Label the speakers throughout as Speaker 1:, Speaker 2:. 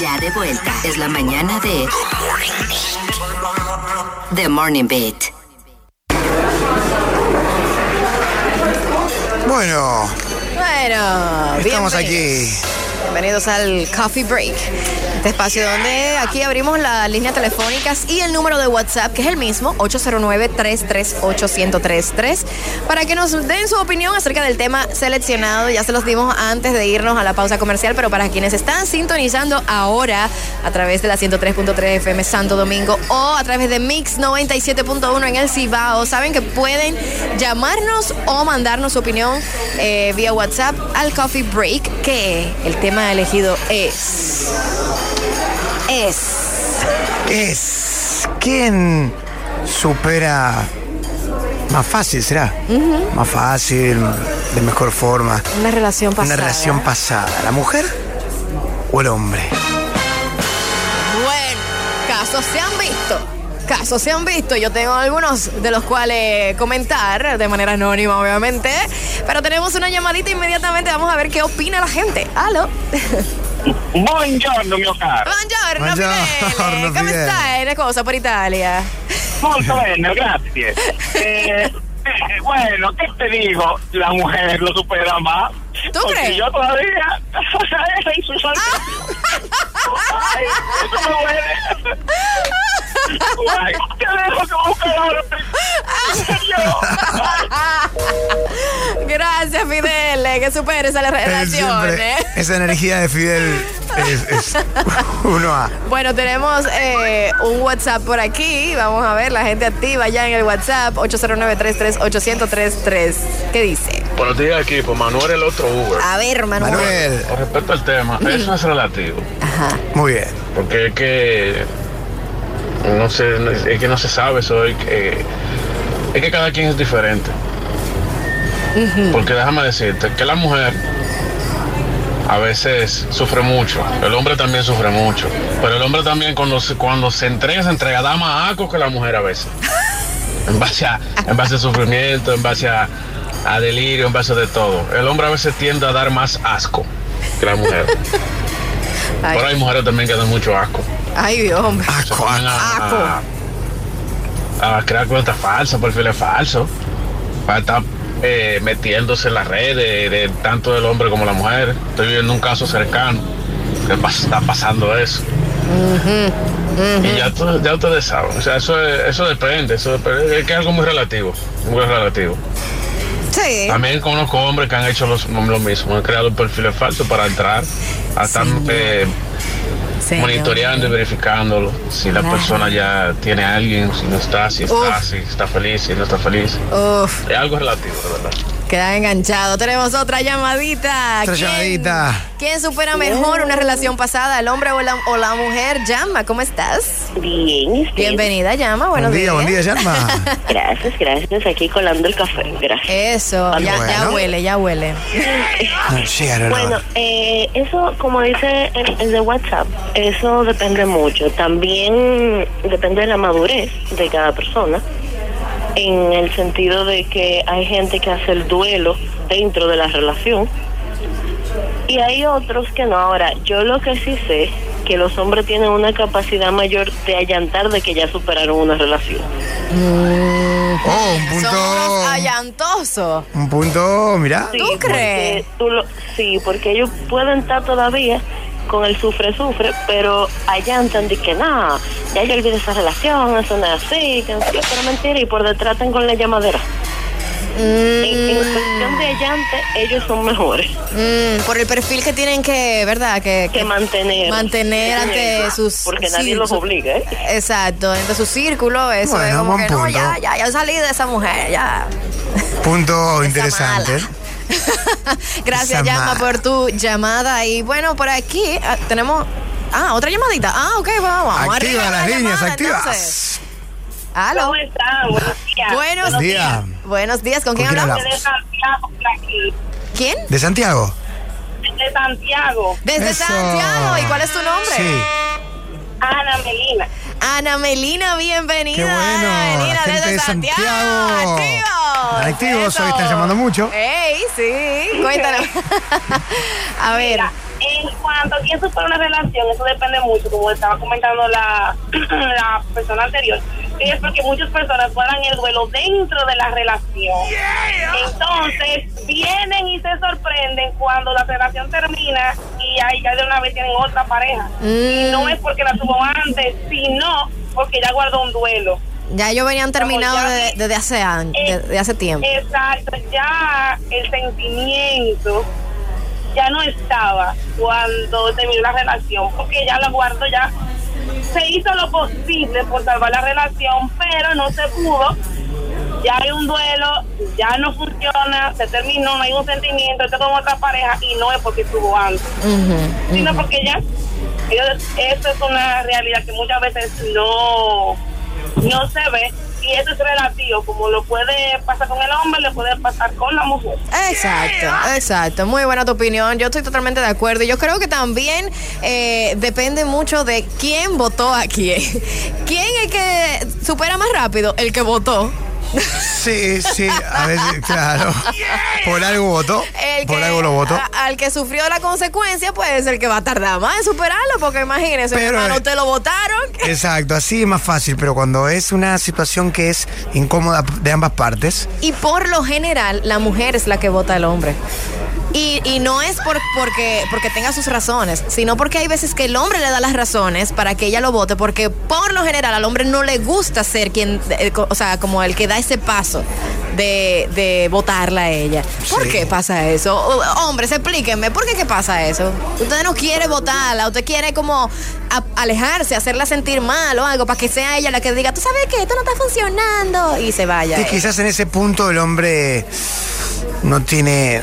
Speaker 1: Ya de vuelta. Es la mañana de The Morning Beat.
Speaker 2: Bueno,
Speaker 3: Bueno,
Speaker 2: estamos
Speaker 3: bienvenidos.
Speaker 2: aquí.
Speaker 3: Bienvenidos al Coffee Break. Este espacio donde aquí abrimos las líneas telefónicas y el número de WhatsApp, que es el mismo, 809-338-1033, para que nos den su opinión acerca del tema seleccionado. Ya se los dimos antes de irnos a la pausa comercial, pero para quienes están sintonizando ahora a través de la 103.3 FM Santo Domingo o a través de Mix 97.1 en el Cibao, saben que pueden llamarnos o mandarnos su opinión eh, vía WhatsApp al Coffee Break, que el tema elegido es. Es.
Speaker 2: Es. ¿Quién supera más fácil, será? Más fácil, de mejor forma.
Speaker 3: Una relación pasada.
Speaker 2: Una relación pasada. ¿La mujer o el hombre?
Speaker 3: Bueno, casos se han visto. Casos se han visto. Yo tengo algunos de los cuales comentar de manera anónima, obviamente. Pero tenemos una llamadita inmediatamente. Vamos a ver qué opina la gente. Aló.
Speaker 4: Buongiorno mio caro.
Speaker 3: Buongiorno,
Speaker 2: Buongiorno,
Speaker 3: Fidele. ¿Cómo
Speaker 2: Fidele.
Speaker 3: stai? Una cosa por Italia.
Speaker 4: Molto bene, grazie. Eh, eh, bueno, ¿qué te digo? La mujer lo supera más.
Speaker 3: ¿Tú
Speaker 4: Porque
Speaker 3: crees?
Speaker 4: yo todavía. Ay, eso me duele. Ay, te dejo que busque ahora.
Speaker 3: Gracias, Fidele. Que supere esa
Speaker 2: Él
Speaker 3: relación. ¿eh?
Speaker 2: esa energía de Fidel es, es uno a.
Speaker 3: Bueno, tenemos eh, un WhatsApp por aquí. Vamos a ver, la gente activa ya en el WhatsApp 809-338-1033. ¿Qué dice?
Speaker 5: Buenos días, equipo. Manuel, el otro Uber.
Speaker 3: A ver, Manuel.
Speaker 2: Manuel,
Speaker 5: Con respecto al tema, eso es relativo.
Speaker 3: Ajá.
Speaker 2: muy bien.
Speaker 5: Porque es que. No sé, es que no se sabe eso. Es que, es que cada quien es diferente. Porque déjame decirte que la mujer a veces sufre mucho. El hombre también sufre mucho. Pero el hombre también cuando se, cuando se entrega, se entrega, da más asco que la mujer a veces. En base a, en base a sufrimiento, en base a, a delirio, en base a de todo. El hombre a veces tiende a dar más asco que la mujer.
Speaker 3: Ay,
Speaker 5: Pero hay mujeres también que dan mucho asco.
Speaker 3: ay, Dios, hombre.
Speaker 2: Asco, asco.
Speaker 5: a, a- a crear cuentas falsas, perfiles falsos. Para estar eh, metiéndose en las redes de, tanto del hombre como la mujer. Estoy viviendo un caso cercano que pas- está pasando eso. Y ya, ya ustedes saben. O sea, eso, es- eso depende. Eso depende. Es que es algo muy relativo. Muy relativo.
Speaker 3: Sí.
Speaker 5: También conozco hombres que han hecho los- lo mismo. Han creado perfiles falsos para entrar. A estar eh, Monitoreando y verificándolo. Si la
Speaker 3: Claro.
Speaker 5: persona ya tiene a alguien, si no está, si está,
Speaker 3: Uf.
Speaker 5: si está feliz, si no está feliz.
Speaker 3: Uf,
Speaker 5: Es algo relativo, de verdad.
Speaker 3: Quedan enganchados. Tenemos otra llamadita.
Speaker 2: Otra
Speaker 3: ¿Quién-
Speaker 2: llamadita.
Speaker 3: ¿Quién supera mejor una relación pasada, el hombre o la, o la mujer? Llama, ¿cómo estás?
Speaker 6: Bien, ¿y usted?
Speaker 3: Bienvenida, llama. Buenos
Speaker 2: buen día, buen día, Yanma.
Speaker 6: Gracias, gracias. Aquí colando el café. Gracias.
Speaker 3: Eso, ya, ya huele, ya huele.
Speaker 6: Bueno, eh, eso, como dice el, el de WhatsApp, eso depende mucho. También depende de la madurez de cada persona, en el sentido de que hay gente que hace el duelo dentro de la relación y hay otros que no. Ahora, yo lo que sí sé que los hombres tienen una capacidad mayor de allantar de que ya superaron una relación.
Speaker 2: Oh, un
Speaker 3: Son
Speaker 2: punto.
Speaker 3: allantosos.
Speaker 2: Un punto, mira.
Speaker 3: ¿Tú
Speaker 6: porque
Speaker 3: crees?
Speaker 6: tú lo- sí, porque ellos pueden estar todavía con el sufre-sufre, pero allantan de que nada, ya yo olvidé esa relación, eso no es así, que no sé qué, mentira, y por detrás con la llamadera. En, en cuestión de allante, ellos son mejores
Speaker 3: Mm, por el perfil que tienen que, ¿verdad? Que,
Speaker 6: que mantener.
Speaker 3: mantener ante sus.
Speaker 6: Porque
Speaker 3: sí,
Speaker 6: nadie los obliga, ¿eh?
Speaker 3: Exacto, entre su círculo, eso
Speaker 2: Bueno,
Speaker 3: es como que no, ya, ya, ya salí de esa mujer, ya.
Speaker 2: Punto
Speaker 3: Esa
Speaker 2: interesante.
Speaker 3: mala. Gracias, Llama, por tu llamada. Y bueno, por aquí ah, tenemos. Ah, otra llamadita. Ah, ok, vamos. vamos
Speaker 2: Activa
Speaker 3: arriba
Speaker 2: las
Speaker 3: la
Speaker 2: líneas,
Speaker 3: llamada,
Speaker 2: activas.
Speaker 3: entonces. Aló.
Speaker 6: ¿Cómo están? Buenos días.
Speaker 3: Buenos
Speaker 2: Buen día.
Speaker 3: días. Buenos días. ¿Con quién
Speaker 2: ¿Con quién
Speaker 3: hablamos?
Speaker 6: De Santiago, por aquí.
Speaker 3: ¿Quién?
Speaker 2: ¿De Santiago?
Speaker 6: De Santiago,
Speaker 3: Desde
Speaker 2: Eso.
Speaker 3: Santiago. ¿Y cuál es tu nombre?
Speaker 2: Sí.
Speaker 6: Ana Melina.
Speaker 3: Ana Melina, bienvenida.
Speaker 2: Qué bueno,
Speaker 3: Ana Melina,
Speaker 2: gente
Speaker 3: desde
Speaker 2: de
Speaker 3: Santiago.
Speaker 2: Santiago.
Speaker 3: Activos.
Speaker 2: Activos, hoy están llamando mucho.
Speaker 3: Ey, sí. Cuéntanos. A ver.
Speaker 6: Mira,
Speaker 7: en cuanto a quién supera una relación, eso depende mucho, como estaba comentando la, la persona anterior, es porque muchas personas guardan el duelo dentro de la relación. Entonces, vienen y se sorprenden cuando la relación termina y ahí ya de una vez tienen otra pareja. Y no es porque la tuvo antes, sino porque ya guardó un duelo.
Speaker 3: Ya ellos venían terminado
Speaker 7: ya-
Speaker 3: de- desde hace años,
Speaker 7: Eh,
Speaker 3: desde hace tiempo.
Speaker 7: Exacto, ya el sentimiento ya no estaba cuando terminó la relación, porque ya la guardo ya. Se hizo lo posible por salvar la relación, pero no se pudo. Ya hay un duelo, ya no funciona, se terminó, no hay un sentimiento, está con otra pareja y no es porque estuvo antes, sino porque ya. Eso es una realidad que muchas veces no, no se ve y eso es relativo, como lo puede pasar con el hombre, le puede pasar con la mujer.
Speaker 3: Exacto, exacto. Muy buena tu opinión. Yo estoy totalmente de acuerdo. Yo creo que también eh, depende mucho de quién votó a quién. ¿Quién es que supera más rápido? El que votó.
Speaker 2: Sí, sí, a veces, claro. Por algo votó.
Speaker 3: El
Speaker 2: Por
Speaker 3: que-
Speaker 2: algo lo votó.
Speaker 3: a- al que sufrió la consecuencia, pues es el que va a tardar más en superarlo, porque imagínese,
Speaker 2: Pero,
Speaker 3: hermano,
Speaker 2: eh,
Speaker 3: usted lo votaron.
Speaker 2: Exacto, así es más fácil, pero cuando es una situación que es incómoda de ambas partes,
Speaker 3: Y por lo general, la mujer es la que vota al hombre. Y, y no es por, porque, porque tenga sus razones, sino porque hay veces que el hombre le da las razones para que ella lo vote, porque por lo general al hombre no le gusta ser quien, eh, o sea, como el que da ese paso de, de votarla a ella. ¿Por
Speaker 2: Sí.
Speaker 3: qué pasa eso? O- Hombres, explíquenme, ¿por qué qué pasa eso? Usted no quiere votarla, usted quiere como a- alejarse, hacerla sentir mal o algo, para que sea ella la que diga, tú sabes que esto no está funcionando, y se vaya.
Speaker 2: y quizás en ese punto el hombre no tiene,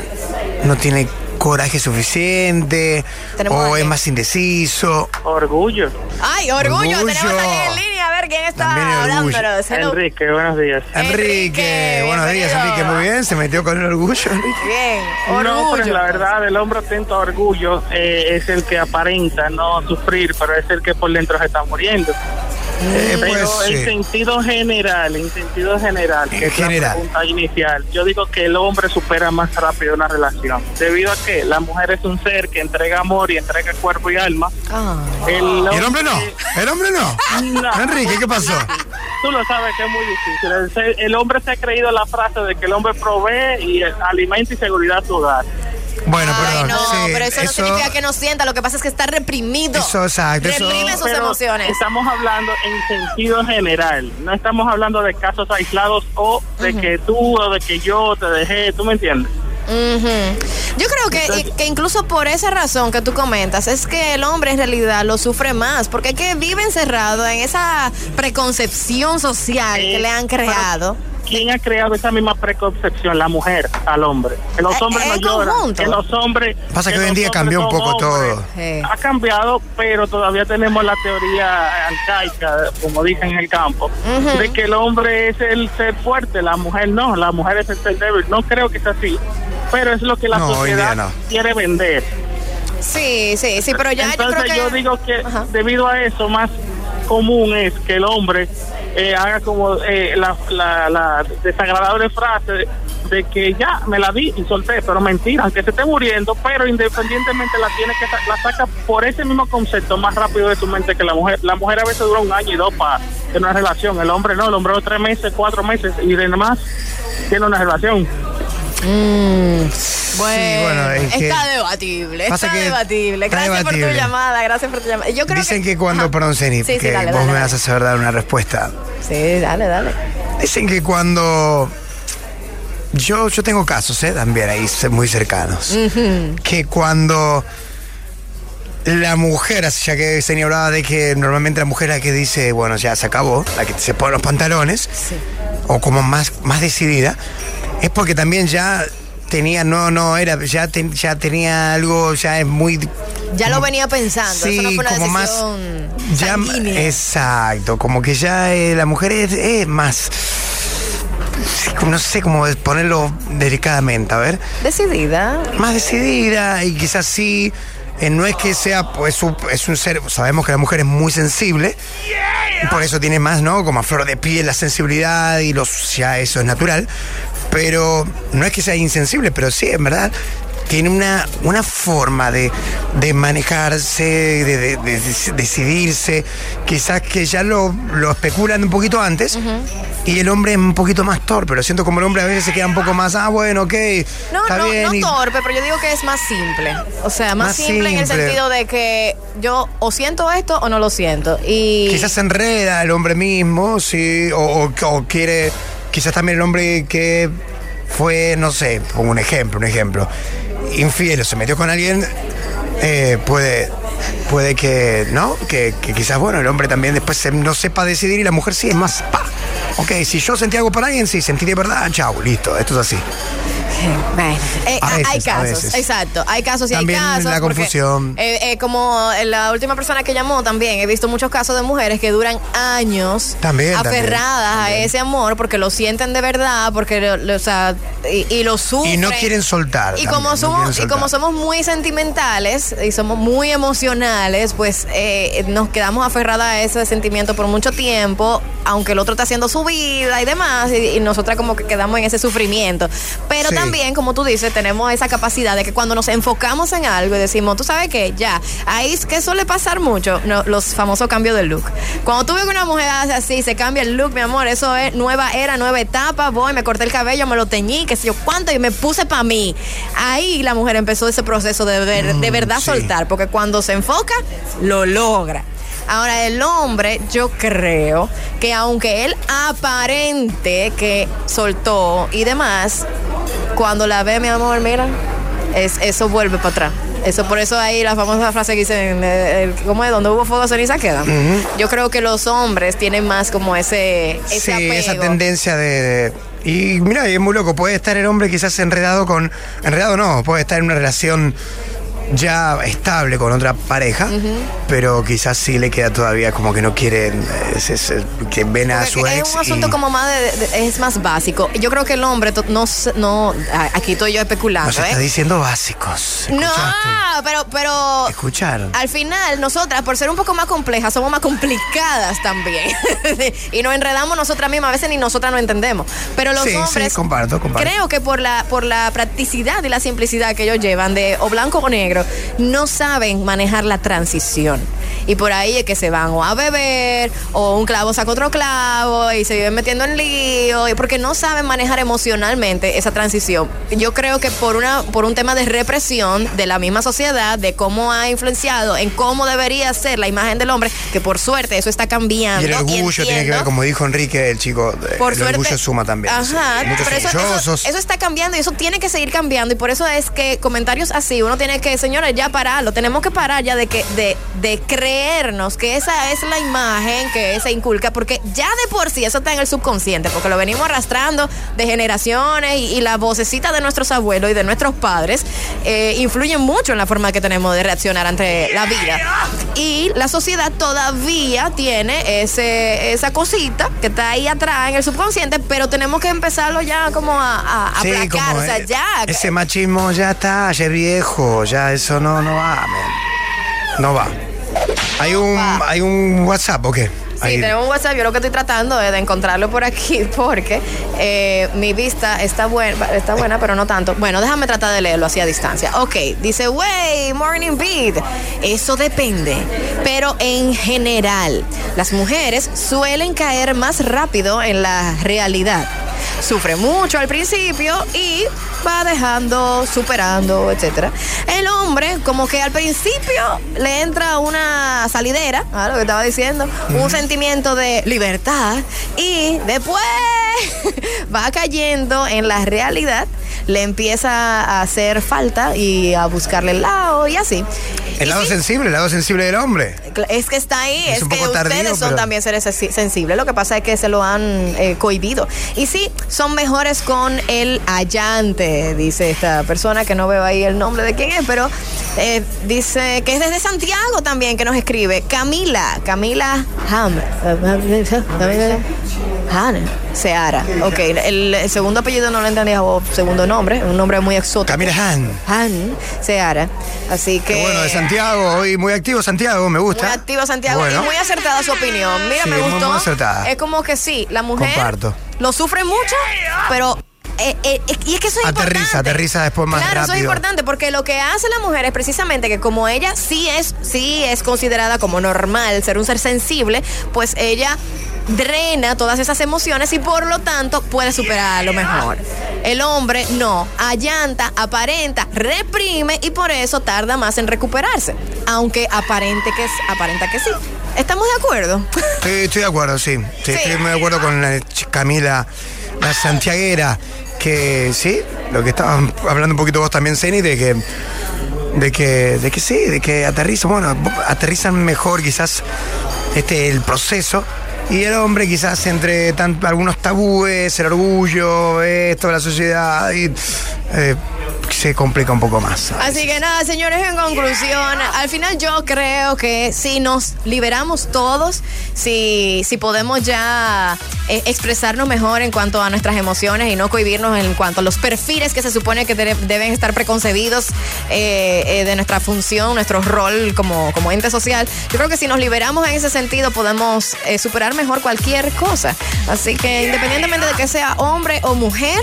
Speaker 2: no tiene coraje suficiente
Speaker 3: Tenemos
Speaker 2: o es más indeciso.
Speaker 8: Orgullo.
Speaker 3: Ay, orgullo,
Speaker 2: Orgullo.
Speaker 3: tenemos aquí en línea. A ver quién está hablándonos.
Speaker 8: Enrique, buenos días.
Speaker 2: Enrique,
Speaker 3: Enrique,
Speaker 2: buenos días,
Speaker 3: bienvenido.
Speaker 2: Enrique, muy bien, se metió con el orgullo.
Speaker 3: Bien,
Speaker 8: No,
Speaker 3: orgullo.
Speaker 8: pero la verdad, el hombre atento a orgullo eh, es el que aparenta no sufrir, pero es el que por dentro se está muriendo.
Speaker 2: Eh,
Speaker 8: Pero
Speaker 2: pues,
Speaker 8: en
Speaker 2: sí.
Speaker 8: sentido general, en sentido general, que es la pregunta inicial, yo digo que el hombre supera más rápido una relación, debido a que la mujer es un ser que entrega amor y entrega cuerpo y alma.
Speaker 3: Ah.
Speaker 8: El
Speaker 2: ¿Y el hombre no? ¿El hombre no?
Speaker 8: No.
Speaker 2: Enrique, ¿qué pasó?
Speaker 8: Tú lo sabes que es muy difícil. El, el hombre se ha creído la frase de que el hombre provee y eh, alimenta y seguridad a su hogar.
Speaker 2: Bueno,
Speaker 3: Ay,
Speaker 2: perdón.
Speaker 3: no,
Speaker 2: sí,
Speaker 3: pero eso, no significa que no sienta, lo que pasa es que está reprimido.
Speaker 2: Eso, exacto, eso-
Speaker 3: Reprime sus
Speaker 8: Pero
Speaker 3: emociones.
Speaker 8: Estamos hablando en sentido general. No estamos hablando de casos aislados o de que tú o de que yo te dejé. ¿Tú me entiendes?
Speaker 3: Ujú. Yo creo que,
Speaker 8: Entonces-
Speaker 3: que incluso por esa razón que tú comentas, es que el hombre en realidad lo sufre más, porque es que vive encerrado en esa preconcepción social que
Speaker 8: Eh,
Speaker 3: le han
Speaker 8: pero
Speaker 3: creado.
Speaker 8: ¿Quién ha creado esa misma preconcepción? La mujer al hombre. Que los
Speaker 3: Eh,
Speaker 8: hombres
Speaker 3: en
Speaker 8: no lloran.
Speaker 3: conjunto.
Speaker 8: Que los hombres.
Speaker 2: Pasa que hoy en día cambió un poco
Speaker 8: hombres.
Speaker 2: todo.
Speaker 3: Sí.
Speaker 8: Ha cambiado, pero todavía tenemos la teoría arcaica, como dicen en el campo, de que el hombre es el ser fuerte, la mujer no, la mujer es el ser débil. No creo que sea así, pero es lo que la
Speaker 2: No,
Speaker 8: sociedad
Speaker 2: no.
Speaker 8: quiere vender.
Speaker 3: Sí, sí, sí, pero ya yo
Speaker 8: Entonces
Speaker 3: creo que...
Speaker 8: yo digo que
Speaker 3: Ajá.
Speaker 8: debido a eso más común es que el hombre eh, haga como eh, la, la, la desagradable frase de que ya me la di y solté, pero mentira, aunque se esté muriendo, pero independientemente la tiene que la saca por ese mismo concepto más rápido de su mente que la mujer. La mujer a veces dura un año y dos para tener una relación, el hombre no, el hombre tres meses, cuatro meses y demás tiene una relación.
Speaker 3: Mm, bueno,
Speaker 2: bueno, es que-
Speaker 3: está debatible, está debatible.
Speaker 2: está
Speaker 3: Gracias por tu llamada, gracias por tu llamada. Yo creo
Speaker 2: Dicen que cuando,
Speaker 3: Ajá.
Speaker 2: perdón, Zeni,
Speaker 3: Sí, sí,
Speaker 2: que
Speaker 3: dale,
Speaker 2: vos
Speaker 3: dale,
Speaker 2: me vas a saber dar una respuesta.
Speaker 3: Sí, dale, dale.
Speaker 2: Dicen que cuando. Yo, yo tengo casos, ¿eh? También ahí se- muy cercanos. Que cuando la mujer, ya que Zeni hablaba de que normalmente la mujer es la que dice, bueno, ya se acabó, la que se pone los pantalones, o como más, más decidida, es porque también ya tenía, no, no, era, ya, ten- ya tenía algo, ya es muy
Speaker 3: Ya lo venía pensando,
Speaker 2: Sí,
Speaker 3: eso no fue una
Speaker 2: como más. Ya, exacto, como que ya eh, la mujer es, es más. No sé cómo ponerlo delicadamente, a ver.
Speaker 3: Decidida.
Speaker 2: Más decidida y quizás sí. eh, no es que sea, pues es un ser, sabemos que la mujer es muy sensible, por eso tiene más, ¿no? Como a flor de piel la sensibilidad y los, ya eso es natural, pero no es que sea insensible, pero sí, en verdad, tiene una, una forma de, de manejarse, de, de- de- de decidirse, quizás que ya lo, lo especulan un poquito antes, y el hombre es un poquito más torpe. Lo siento como el hombre a veces se queda un poco más, ah, bueno, ok,
Speaker 3: No,
Speaker 2: está
Speaker 3: no,
Speaker 2: bien.
Speaker 3: no
Speaker 2: y-
Speaker 3: torpe, pero yo digo que es más simple. O sea, más,
Speaker 2: Más
Speaker 3: simple, en el sentido de que yo o siento esto o no lo siento. Y
Speaker 2: Quizás se enreda el hombre mismo, sí, o, o- o quiere, quizás también el hombre que fue, no sé, pongo un ejemplo, un ejemplo, infiel o se metió con alguien, eh, puede, puede que, ¿no? Que, quizás, bueno, el hombre también después se- no sepa decidir y la mujer sí es más, pa. Ok, si yo sentí algo por alguien, sí, sentí de verdad, chau, listo, esto es así.
Speaker 3: Bueno, eh,
Speaker 2: A
Speaker 3: hay
Speaker 2: veces,
Speaker 3: casos, exacto, hay casos y
Speaker 2: También
Speaker 3: hay casos.
Speaker 2: la
Speaker 3: porque,
Speaker 2: confusión.
Speaker 3: eh, eh, como la última persona que llamó también, he visto muchos casos de mujeres que duran años
Speaker 2: También, también,
Speaker 3: aferradas a ese amor porque lo sienten de verdad, porque o sea, y, y lo sufren.
Speaker 2: Y no quieren soltar.
Speaker 3: Y
Speaker 2: también,
Speaker 3: como somos y como somos muy sentimentales y somos muy emocionales, pues eh, nos quedamos aferradas a ese sentimiento por mucho tiempo, aunque el otro está haciendo su vida y demás, y, y nosotras como que quedamos en ese sufrimiento. Pero
Speaker 2: Sí.
Speaker 3: también, como tú dices, tenemos esa capacidad de que cuando nos enfocamos en algo y decimos, tú sabes qué, ya, ahí es que suele pasar mucho, no, los famosos cambios de look. Cuando tú ves que una mujer hace así, se cambia el look, mi amor, eso es nueva era, nueva etapa, voy, me corté el cabello, me lo teñí, qué sé yo cuánto, y me puse para mí. Ahí la mujer empezó ese proceso de, ver- de
Speaker 2: Mm,
Speaker 3: verdad
Speaker 2: sí.
Speaker 3: soltar, porque cuando se enfoca, lo logra. Ahora, el hombre, yo creo que aunque él aparente que soltó y demás, cuando la ve, mi amor, mira, es, eso vuelve para atrás. Eso por eso ahí la famosa frase que dicen, eh, el- ¿cómo es? Donde hubo fuego, ceniza quedan. Yo creo que los hombres tienen más como ese, ese
Speaker 2: sí,
Speaker 3: apego.
Speaker 2: esa tendencia de, de- Y mira, es muy loco. Puede estar el hombre quizás enredado con. Enredado no, puede estar en una relación ya estable con otra pareja, pero quizás sí le queda todavía como que no quieren. es- es- que ven a
Speaker 3: Porque
Speaker 2: su
Speaker 3: es
Speaker 2: ex.
Speaker 3: un asunto
Speaker 2: y-
Speaker 3: como más de, de- es más básico. Yo creo que el hombre no, no aquí estoy yo especulando,
Speaker 2: Nos está
Speaker 3: ¿eh?
Speaker 2: diciendo básicos.
Speaker 3: No, pero pero
Speaker 2: Escucharon.
Speaker 3: al final nosotras por ser un poco más complejas somos más complicadas también y nos enredamos nosotras mismas a veces ni nosotras no entendemos. Pero los
Speaker 2: Sí, sí,
Speaker 3: hombres
Speaker 2: comparto, comparto.
Speaker 3: creo que por la por la practicidad y la simplicidad que ellos llevan de o blanco o negro no saben manejar la transición. Y por ahí es que se van o a beber, o un clavo saca otro clavo, y se viven metiendo en lío, y porque no saben manejar emocionalmente esa transición. Yo creo que por una, por un tema de represión de la misma sociedad, de cómo ha influenciado en cómo debería ser la imagen del hombre, que por suerte eso está cambiando.
Speaker 2: Y el orgullo tiene que ver, como dijo Enrique, el chico, eh,
Speaker 3: por
Speaker 2: el
Speaker 3: suerte.
Speaker 2: orgullo suma también. sí.
Speaker 3: Ajá,
Speaker 2: Muchos
Speaker 3: pero eso, eso-
Speaker 2: orgullosos.
Speaker 3: eso está cambiando y eso tiene que seguir cambiando. Y por eso es que comentarios así, uno tiene que, señores, ya pararlo. Tenemos que parar ya de que, de, de creernos que esa es la imagen que se inculca, porque ya de por sí eso está en el subconsciente, porque lo venimos arrastrando de generaciones y, y la vocecita de nuestros abuelos y de nuestros padres eh, influyen mucho en la forma que tenemos de reaccionar ante la vida. Y la sociedad todavía tiene ese, esa cosita que está ahí atrás en el subconsciente, pero tenemos que empezarlo ya como a, a, a
Speaker 2: Sí,
Speaker 3: aplacar.
Speaker 2: como
Speaker 3: o sea,
Speaker 2: eh,
Speaker 3: ya.
Speaker 2: Ese machismo ya está, ya es viejo, ya eso no, no va, man. No va. Hay un, hay un WhatsApp, ¿o qué?
Speaker 3: Sí,
Speaker 2: Ahí.
Speaker 3: tenemos un WhatsApp, yo lo que estoy tratando es de encontrarlo por aquí porque eh, mi vista está buena, está buena, pero no tanto. Bueno, déjame tratar de leerlo así a distancia. Ok, dice, wey, morning beat. Eso depende, pero en general, las mujeres suelen caer más rápido en la realidad. Sufre mucho al principio y va dejando, superando, etcétera. El hombre, como que al principio le entra una salidera, ¿ah? lo que estaba diciendo, un sentimiento de libertad y después va cayendo en la realidad, le empieza a hacer falta y a buscarle el lado y así.
Speaker 2: El lado
Speaker 3: sí,
Speaker 2: sensible, el lado sensible del hombre.
Speaker 3: es que está ahí,
Speaker 2: Es
Speaker 3: que ustedes
Speaker 2: tardío,
Speaker 3: son
Speaker 2: pero-
Speaker 3: también seres sensi- sensibles. Lo que pasa es que se lo han eh, cohibido. Y sí, son mejores con el allante, dice esta persona que no veo ahí el nombre de quién es, pero eh, dice que es desde Santiago también que nos escribe. Camila, Camila Ham. Han, Seara. Ok, el, el segundo apellido no lo entendía, o segundo nombre, un nombre muy exótico.
Speaker 2: Camila Han.
Speaker 3: Han, Seara. Así que.
Speaker 2: Bueno, de Santiago, hoy muy activo Santiago, me gusta.
Speaker 3: Muy activo Santiago
Speaker 2: Bueno.
Speaker 3: y muy acertada su opinión. Mira,
Speaker 2: Sí,
Speaker 3: me gustó.
Speaker 2: muy acertada.
Speaker 3: Es como que sí, la mujer
Speaker 2: Comparto.
Speaker 3: lo sufre mucho, pero eh, eh, y es que eso es
Speaker 2: Aterriza,
Speaker 3: importante.
Speaker 2: aterriza después más
Speaker 3: Claro, eso es importante porque lo que hace la mujer es precisamente que como ella sí es, sí es considerada como normal ser un ser sensible, pues ella drena todas esas emociones y por lo tanto puede superarlo mejor. El hombre no, allanta, aparenta, reprime y por eso tarda más en recuperarse, aunque aparente que es, aparenta que sí. ¿Estamos de acuerdo?
Speaker 2: Estoy, estoy de acuerdo, sí. Sí,
Speaker 3: Sí.
Speaker 2: Estoy muy de acuerdo con la Camila, la santiaguera, que sí, lo que estaban hablando un poquito vos también, Ceni, de que, de que, de que sí, de que aterrizan, bueno, aterrizan mejor quizás este el proceso. Y el hombre quizás entre algunos tabúes, el orgullo, esto, la sociedad, y, eh, se complica un poco más.
Speaker 3: Así que nada, señores, en conclusión, al final yo creo que si nos liberamos todos, si, si podemos ya eh, expresarnos mejor en cuanto a nuestras emociones y no cohibirnos en cuanto a los perfiles que se supone que de- deben estar preconcebidos eh, eh, de nuestra función, nuestro rol como, como ente social, yo creo que si nos liberamos en ese sentido podemos superar mejor cualquier cosa. Así que independientemente de que sea hombre o mujer,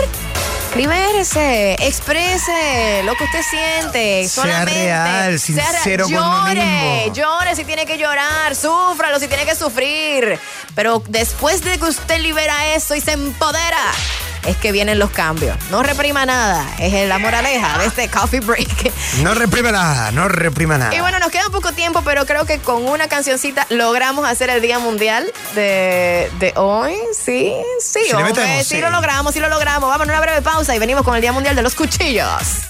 Speaker 3: Libérese, exprese lo que usted siente.
Speaker 2: Sea
Speaker 3: solamente.
Speaker 2: real,
Speaker 3: Sea re-
Speaker 2: sincero con uno
Speaker 3: llore. Llore si tiene que llorar, súfralo si tiene que sufrir. Pero después de que usted libera eso y se empodera, es que vienen los cambios. No reprima nada. Es la moraleja de este coffee break.
Speaker 2: No reprima nada, no reprima nada.
Speaker 3: Y bueno, nos queda poco tiempo, pero creo que con una cancioncita logramos hacer el Día Mundial de, de hoy. Sí, sí,
Speaker 2: Si le
Speaker 3: hombre,
Speaker 2: metemos,
Speaker 3: sí
Speaker 2: sí.
Speaker 3: lo logramos, sí lo logramos. Vamos a una breve pausa y venimos con el Día Mundial de los Cuchillos.